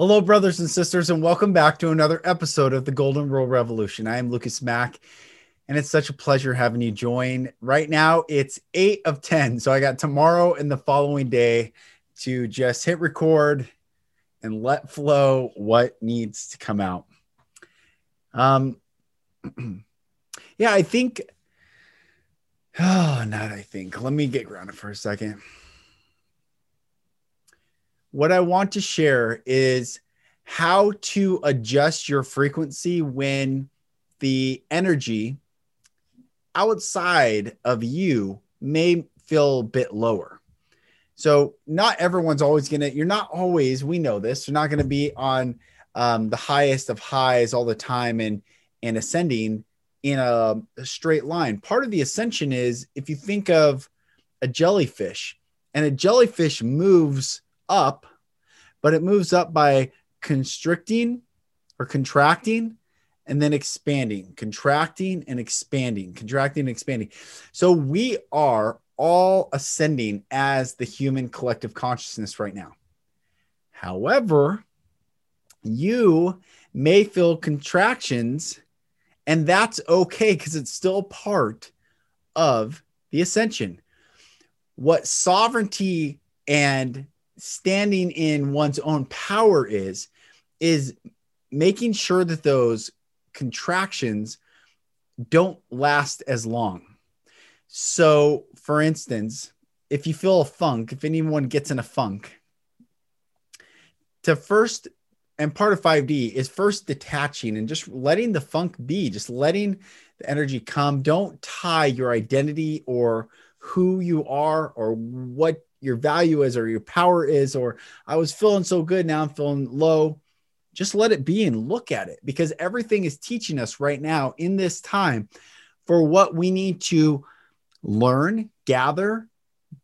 Hello, brothers and sisters, and welcome back to another episode of the Golden Rule Revolution. I am Lucas Mack, and it's such a pleasure having you join. Right now, it's eight of 10. So I got tomorrow and the following day to just hit record and let flow what needs to come out. Um, yeah, I think. Oh, not I think. Let me get grounded for a second what I want to share is how to adjust your frequency when the energy outside of you may feel a bit lower. So, not everyone's always going to, you're not always, we know this, you're not going to be on um, the highest of highs all the time and, and ascending in a, a straight line. Part of the ascension is if you think of a jellyfish, and a jellyfish moves up, but it moves up by constricting or contracting and then expanding, contracting and expanding, contracting and expanding. So we are all ascending as the human collective consciousness right now. However, you may feel contractions, and that's okay because it's still part of the ascension. What sovereignty and standing in one's own power is is making sure that those contractions don't last as long. So, for instance, if you feel a funk, if anyone gets in a funk, to first and part of 5D is first detaching and just letting the funk be, just letting the energy come. Don't tie your identity or who you are or what your value is or your power is, or I was feeling so good, now I'm feeling low. Just let it be and look at it because everything is teaching us right now in this time for what we need to learn, gather,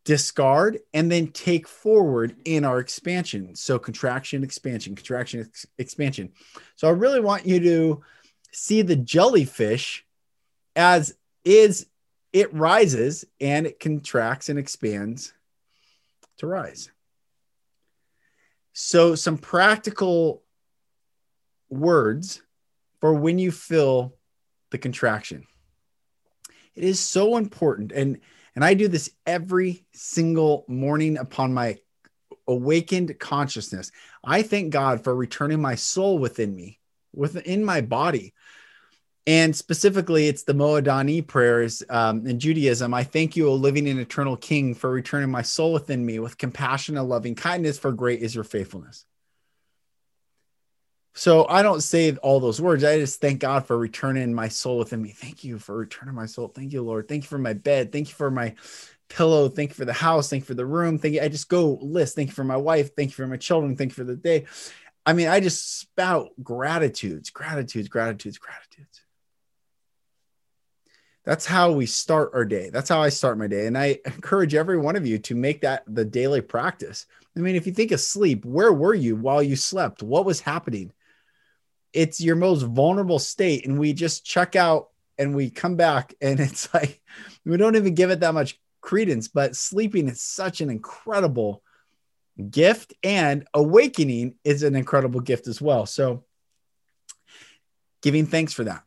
discard, and then take forward in our expansion. So, contraction, expansion, contraction, ex- expansion. So, I really want you to see the jellyfish as is it rises and it contracts and expands to rise. So, some practical words for when you feel the contraction. It is so important. And, and I do this every single morning upon my awakened consciousness. I thank God for returning my soul within me, within my body, and specifically, it's the Modeh Ani prayers um, in Judaism. I thank you, O living and eternal King, for returning my soul within me with compassion and loving kindness, for great is your faithfulness. So I don't say all those words. I just thank God for returning my soul within me. Thank you for returning my soul. Thank you, Lord. Thank you for my bed. Thank you for my pillow. Thank you for the house. Thank you for the room. Thank you. I just go list. Thank you for my wife. Thank you for my children. Thank you for the day. I mean, I just spout gratitudes, gratitudes, gratitudes, gratitudes that's how we start our day. That's how I start my day. And I encourage every one of you to make that the daily practice. I mean, if you think of sleep, where were you while you slept? What was happening? It's your most vulnerable state. And we just check out and we come back, and it's like we don't even give it that much credence. But sleeping is such an incredible gift, and awakening is an incredible gift as well. So, giving thanks for that.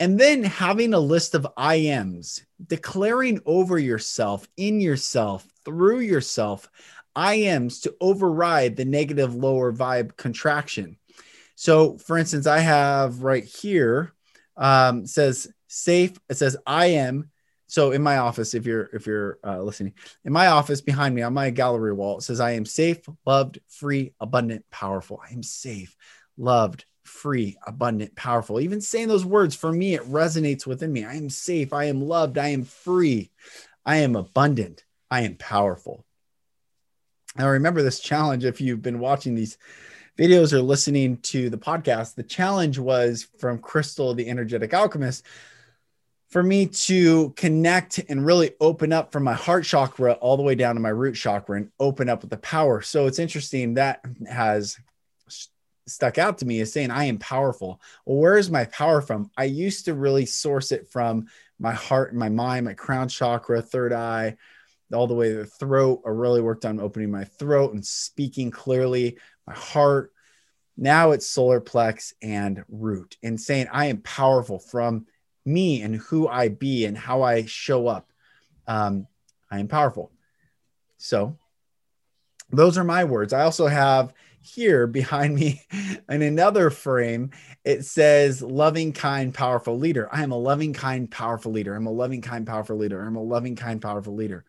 And then having a list of I ams, declaring over yourself, in yourself, through yourself, I ams to override the negative lower vibe contraction. So, for instance, I have right here um, says safe. It says I am. So in my office, if you're if you're uh, listening, in my office behind me on my gallery wall, it says I am safe, loved, free, abundant, powerful. I am safe, loved, free, abundant, powerful. Even saying those words for me, it resonates within me. I am safe. I am loved. I am free. I am abundant. I am powerful. Now, remember this challenge if you've been watching these videos or listening to the podcast. The challenge was from Crystal, the energetic alchemist, for me to connect and really open up from my heart chakra all the way down to my root chakra and open up with the power. So it's interesting that has stuck out to me is saying I am powerful. Well, where is my power from? I used to really source it from my heart, my mind, my crown chakra, third eye, all the way to the throat. I really worked on opening my throat and speaking clearly, my heart. Now it's solar plex and root and saying I am powerful from me and who I be and how I show up. Um, I am powerful. So those are my words. I also have here behind me in another frame, it says loving, kind, powerful leader. I am a loving, kind, powerful leader. I'm a loving, kind, powerful leader. I'm a loving, kind, powerful leader.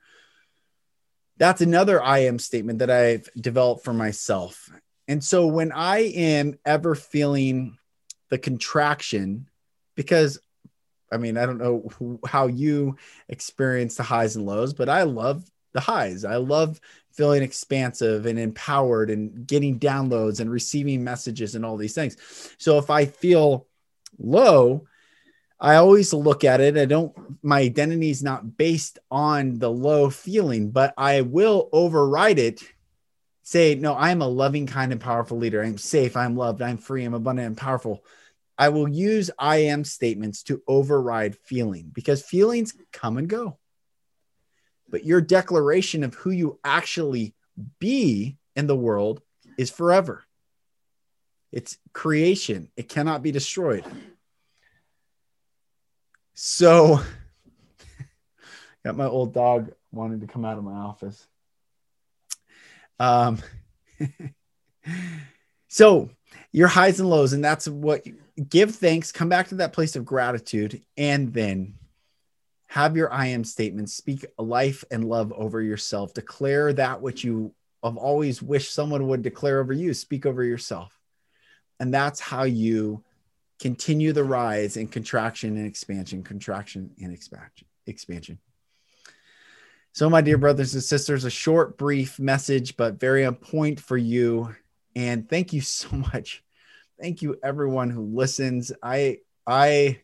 That's another I am statement that I've developed for myself. And so when I am ever feeling the contraction, because I mean, I don't know how you experience the highs and lows, but I love the highs. I love feeling expansive and empowered and getting downloads and receiving messages and all these things. So if I feel low, I always look at it. I don't, my identity is not based on the low feeling, but I will override it. Say, no, I'm a loving, kind, and powerful leader. I'm safe. I'm loved. I'm free. I'm abundant and powerful. I will use I am statements to override feeling because feelings come and go but your declaration of who you actually be in the world is forever. It's creation, it cannot be destroyed. So, got my old dog wanting to come out of my office. Um, so your highs and lows, and that's what give thanks, come back to that place of gratitude, and then have your I am statement, speak life and love over yourself, declare that which you have always wished someone would declare over you, speak over yourself. And that's how you continue the rise in contraction and expansion, contraction and expansion, expansion. So, my dear brothers and sisters, a short, brief message, but very on point for you. And thank you so much. Thank you, everyone who listens. I, I,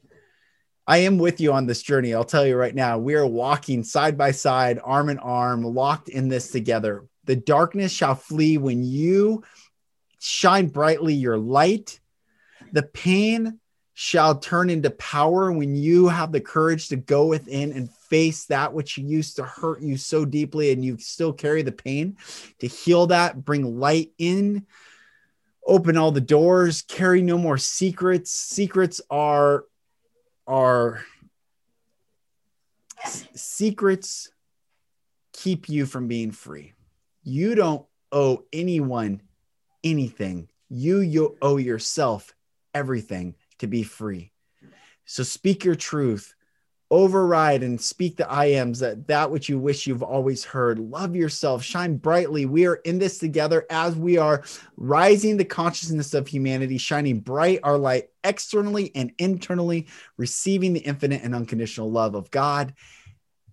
I am with you on this journey. I'll tell you right now, we are walking side by side, arm in arm, locked in this together. The darkness shall flee when you shine brightly your light. The pain shall turn into power when you have the courage to go within and face that which used to hurt you so deeply and you still carry the pain to heal that, bring light in, open all the doors, carry no more secrets. Secrets are are secrets keep you from being free. You don't owe anyone anything. You, you owe yourself everything to be free. So speak your truth, override and speak the I ams that that which you wish you've always heard. Love yourself, shine brightly. We are in this together as we are rising the consciousness of humanity, shining bright our light externally and internally, receiving the infinite and unconditional love of God,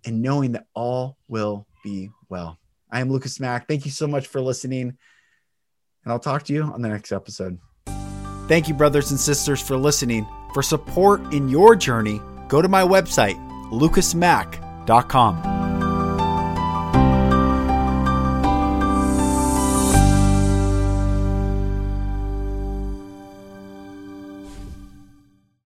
and knowing that all will be well. I am Lucas Mack. Thank you so much for listening, and I'll talk to you on the next episode. Thank you, brothers and sisters, for listening. For support in your journey, go to my website, lucasmack.com.